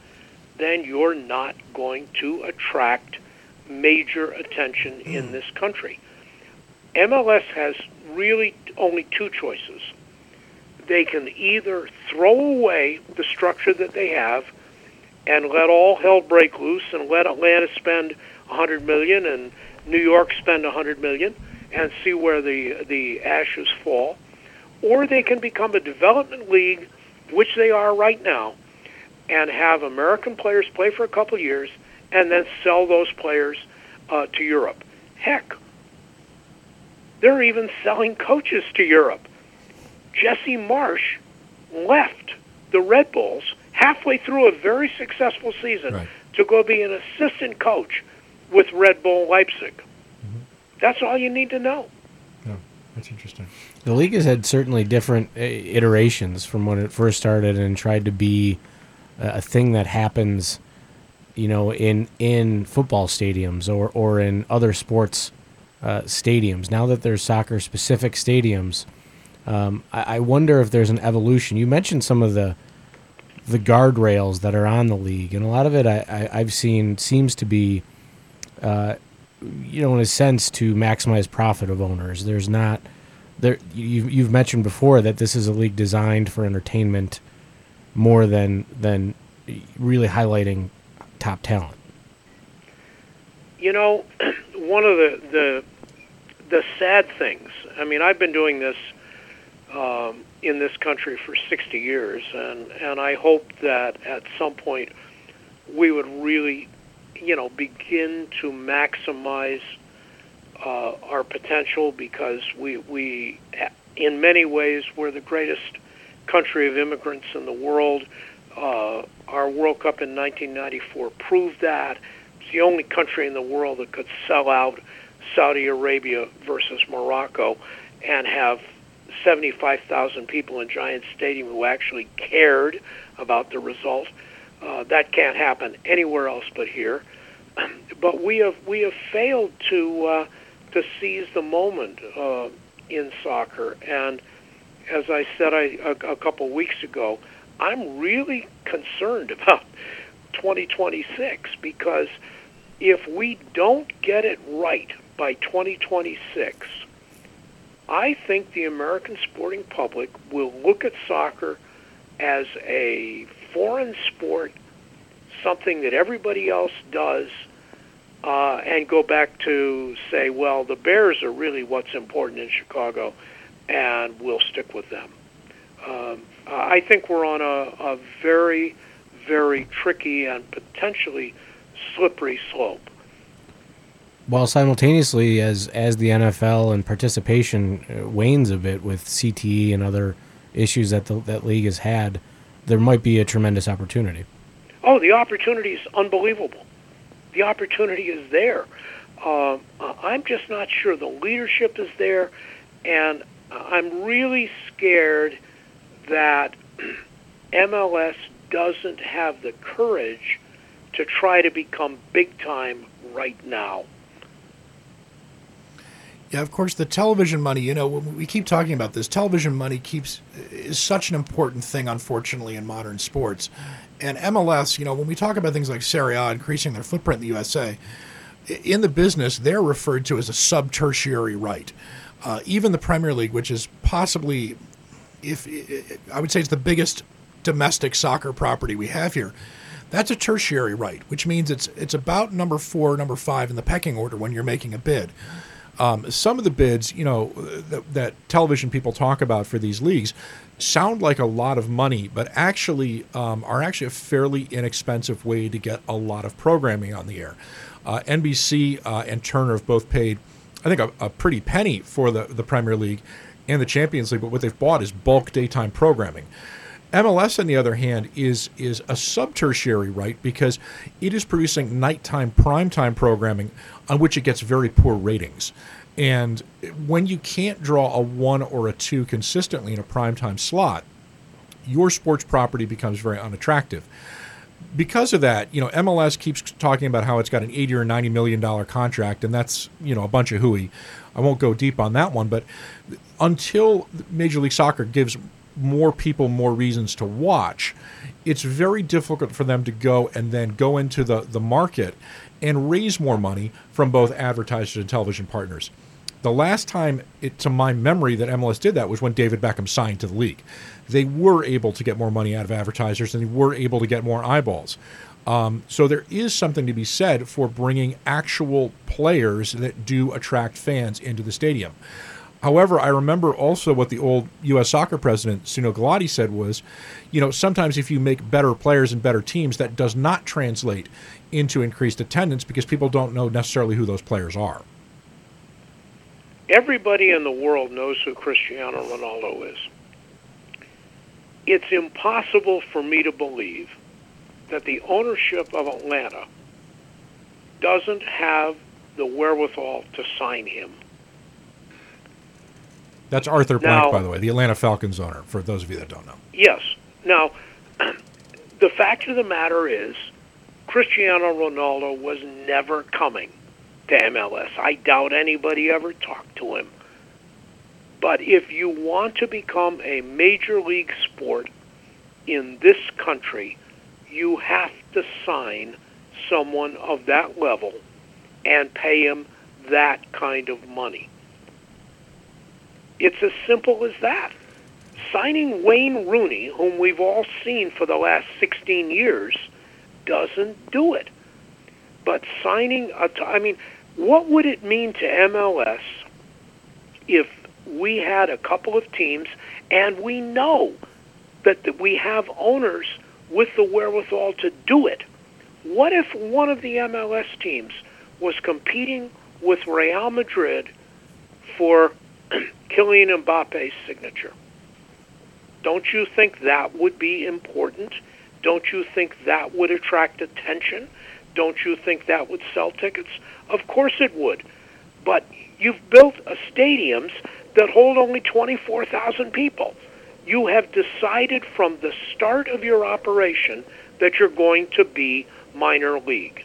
then you're not going to attract major attention in hmm. this country. MLS has really only two choices. They can either throw away the structure that they have and let all hell break loose and let Atlanta spend 100 million and New York spend 100 million and see where the the ashes fall, or they can become a development league, which they are right now, and have American players play for a couple of years and then sell those players uh, to Europe. Heck, they're even selling coaches to Europe. Jesse Marsch left the Red Bulls halfway through a very successful season to go be an assistant coach with Red Bull Leipzig. That's all you need to know. That's interesting. The league has had certainly different uh, iterations from when it first started and tried to be a thing that happens, you know, in in football stadiums or or in other sports uh, stadiums. Now that there's soccer specific stadiums, um, I, I wonder if there's an evolution. You mentioned some of the the guardrails that are on the league, and a lot of it I, I, I've seen seems to be, uh, you know, in a sense to maximize profit of owners. There's not there. You, you've mentioned before that this is a league designed for entertainment more than than really highlighting top talent. You know, one of the the the sad things. I mean, I've been doing this um, in this country for 60 years, and and I hope that at some point we would really, you know, begin to maximize uh, our potential because we we in many ways we're the greatest country of immigrants in the world. Uh, our World Cup in 1994 proved that. It's the only country in the world that could sell out Saudi Arabia versus Morocco and have 75,000 people in Giant Stadium who actually cared about the result. Uh, that can't happen anywhere else but here. But we have we have failed to uh, to seize the moment uh, in soccer. And as I said I, a, a couple weeks ago, I'm really concerned about 2026 because if we don't get it right by 2026, I think the American sporting public will look at soccer as a foreign sport, something that everybody else does, uh, and go back to say, well, the Bears are really what's important in Chicago, and we'll stick with them. Um, I think we're on a, a very, very tricky and potentially slippery slope. While simultaneously, as as the NFL and participation uh, wanes a bit with CTE and other issues that the, that league has had, there might be a tremendous opportunity. Oh, the opportunity is unbelievable. The opportunity is there. Uh, I'm just not sure the leadership is there, and I'm really scared that MLS doesn't have the courage to try to become big time right now. Yeah, of course, the television money. You know, we keep talking about this, television money keeps is such an important thing, unfortunately, in modern sports. And MLS, you know, when we talk about things like Serie A increasing their footprint in the USA, in the business, they're referred to as a sub-tertiary right. Uh, even the Premier League, which is possibly, if I would say, it's the biggest domestic soccer property we have here. That's a tertiary right, which means it's it's about number four, number five in the pecking order when you're making a bid. Um, some of the bids, you know, that, that television people talk about for these leagues sound like a lot of money, but actually um, are actually a fairly inexpensive way to get a lot of programming on the air. Uh, NBC uh, and Turner have both paid, I think, a, a pretty penny for the, the Premier League and the Champions League, but what they've bought is bulk daytime programming. MLS, on the other hand, is is a sub-tertiary right because it is producing nighttime primetime programming on which it gets very poor ratings. And when you can't draw a one or a two consistently in a primetime slot, your sports property becomes very unattractive. Because of that, you know, MLS keeps talking about how it's got an 80 or 90 million dollar contract and that's, you know, a bunch of hooey. I won't go deep on that one, but until Major League Soccer gives more people more reasons to watch, it's very difficult for them to go and then go into the, the market and raise more money from both advertisers and television partners. The last time, it, to my memory, that MLS did that was when David Beckham signed to the league. They were able to get more money out of advertisers and they were able to get more eyeballs. Um, so there is something to be said for bringing actual players that do attract fans into the stadium. However, I remember also what the old U.S. soccer president Sunil Gulati said was, you know, sometimes if you make better players and better teams, that does not translate into increased attendance because people don't know necessarily who those players are. Everybody in the world knows who Cristiano Ronaldo is. It's impossible for me to believe that the ownership of Atlanta doesn't have the wherewithal to sign him. That's Arthur Blank, Now- by the way, the Atlanta Falcons owner, for those of you that don't know. Yes. Now, the fact of the matter is, Cristiano Ronaldo was never coming to MLS. I doubt anybody ever talked to him. But if you want to become a major league sport in this country, you have to sign someone of that level and pay him that kind of money. It's as simple as that. Signing Wayne Rooney, whom we've all seen for the last 16 years, doesn't do it. But signing, a t- I mean, what would it mean to MLS if we had a couple of teams and we know that, that we have owners with the wherewithal to do it? What if one of the MLS teams was competing with Real Madrid for Kylian Mbappe's signature? Don't you think that would be important? Don't you think that would attract attention? Don't you think that would sell tickets? Of course it would. But you've built stadiums that hold only 24,000 people. You have decided from the start of your operation that you're going to be minor league.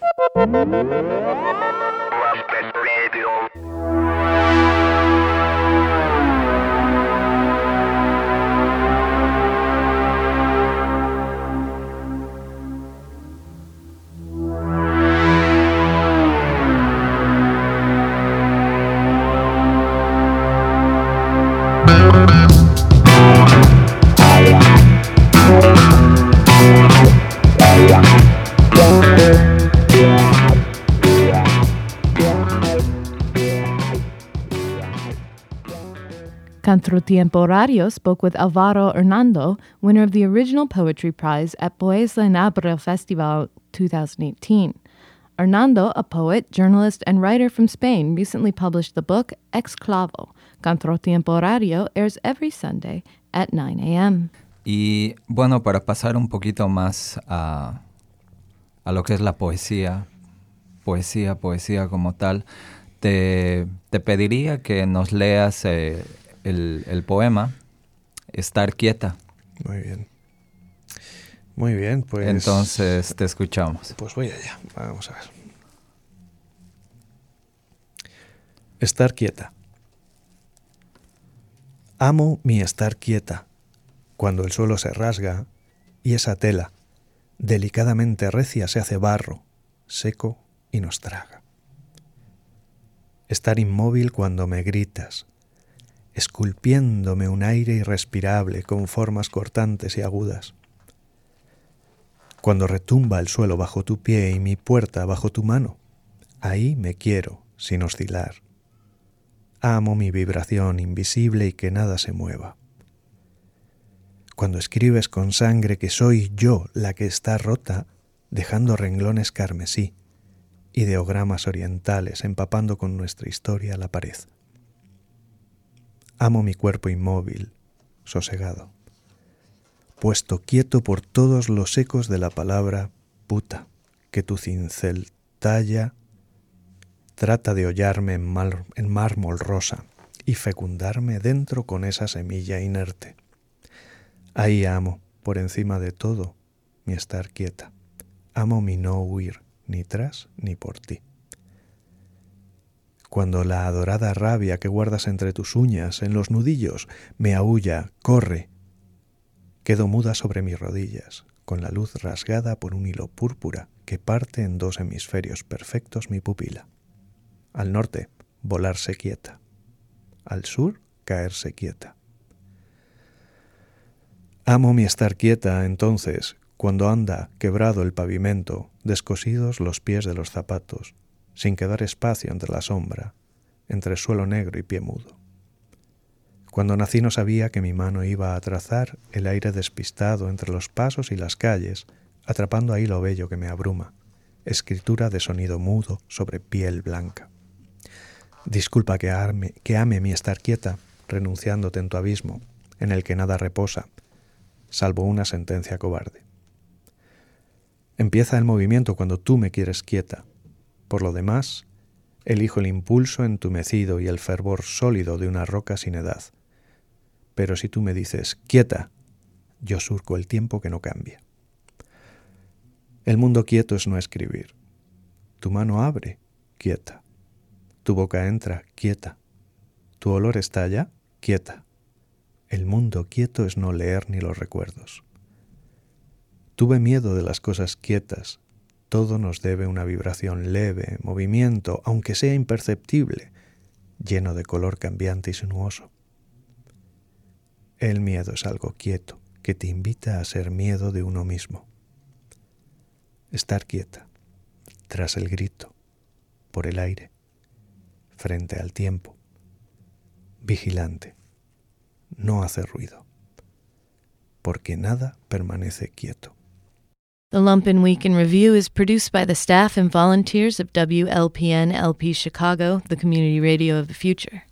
Contratiempo spoke with Alvaro Hernando, winner of the original poetry prize at Poesía en Abril Festival 2018. Hernando, a poet, journalist, and writer from Spain, recently published the book Exclavo. Contratiempo airs every Sunday at 9 a.m. Y bueno, para pasar un poquito más a, a lo que es la poesía, poesía, poesía como tal, te, te pediría que nos leas eh, el, el poema Estar quieta. Muy bien. Muy bien, pues. Entonces te escuchamos. Pues voy allá. Vamos a ver. Estar quieta. Amo mi estar quieta cuando el suelo se rasga y esa tela, delicadamente recia, se hace barro, seco y nos traga. Estar inmóvil cuando me gritas, esculpiéndome un aire irrespirable con formas cortantes y agudas. Cuando retumba el suelo bajo tu pie y mi puerta bajo tu mano, ahí me quiero sin oscilar. Amo mi vibración invisible y que nada se mueva. Cuando escribes con sangre que soy yo la que está rota, dejando renglones carmesí, ideogramas orientales empapando con nuestra historia la pared. Amo mi cuerpo inmóvil, sosegado, puesto quieto por todos los ecos de la palabra puta que tu cincel talla, trata de hollarme en, en mármol rosa y fecundarme dentro con esa semilla inerte. Ahí amo, por encima de todo, mi estar quieta. Amo mi no huir, ni tras ni por ti. Cuando la adorada rabia que guardas entre tus uñas, en los nudillos, me aúlla, corre, quedo muda sobre mis rodillas, con la luz rasgada por un hilo púrpura que parte en dos hemisferios perfectos mi pupila. Al norte, volarse quieta. Al sur, caerse quieta. Amo mi estar quieta entonces, cuando anda quebrado el pavimento, descosidos los pies de los zapatos, sin quedar espacio entre la sombra, entre suelo negro y pie mudo. Cuando nací no sabía que mi mano iba a trazar el aire despistado entre los pasos y las calles, atrapando ahí lo bello que me abruma, escritura de sonido mudo sobre piel blanca. Disculpa que que ame mi estar quieta, renunciándote en tu abismo, en el que nada reposa, salvo una sentencia cobarde. Empieza el movimiento cuando tú me quieres quieta. Por lo demás, elijo el impulso entumecido y el fervor sólido de una roca sin edad. Pero si tú me dices quieta, yo surco el tiempo que no cambia. El mundo quieto es no escribir. Tu mano abre, quieta. Tu boca entra, quieta. Tu olor está allá, quieta. El mundo quieto es no leer ni los recuerdos. Tuve miedo de las cosas quietas. Todo nos debe una vibración leve, movimiento, aunque sea imperceptible, lleno de color cambiante y sinuoso. El miedo es algo quieto que te invita a ser miedo de uno mismo. Estar quieta, tras el grito, por el aire, frente al tiempo, vigilante, no hacer ruido, porque nada permanece quieto. The Lumpen Week in Review is produced by the staff and volunteers of WLPN LP Chicago, the community radio of the future.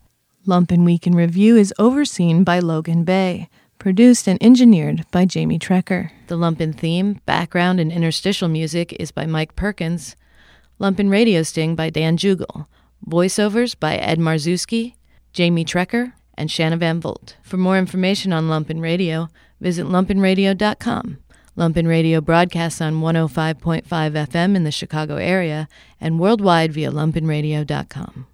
Lumpen Week in Review is overseen by Logan Bay, produced and engineered by Jamie Trecker. The Lumpen theme, background, and interstitial music is by Mike Perkins. Lumpen Radio Sting by Dan Jugel. Voiceovers by Ed Marzewski, Jamie Trecker, and Shanna Van Volt. For more information on Lumpen Radio, visit lumpenradio.com. Lumpen Radio broadcasts on 105.5 FM in the Chicago area and worldwide via lumpenradio.com.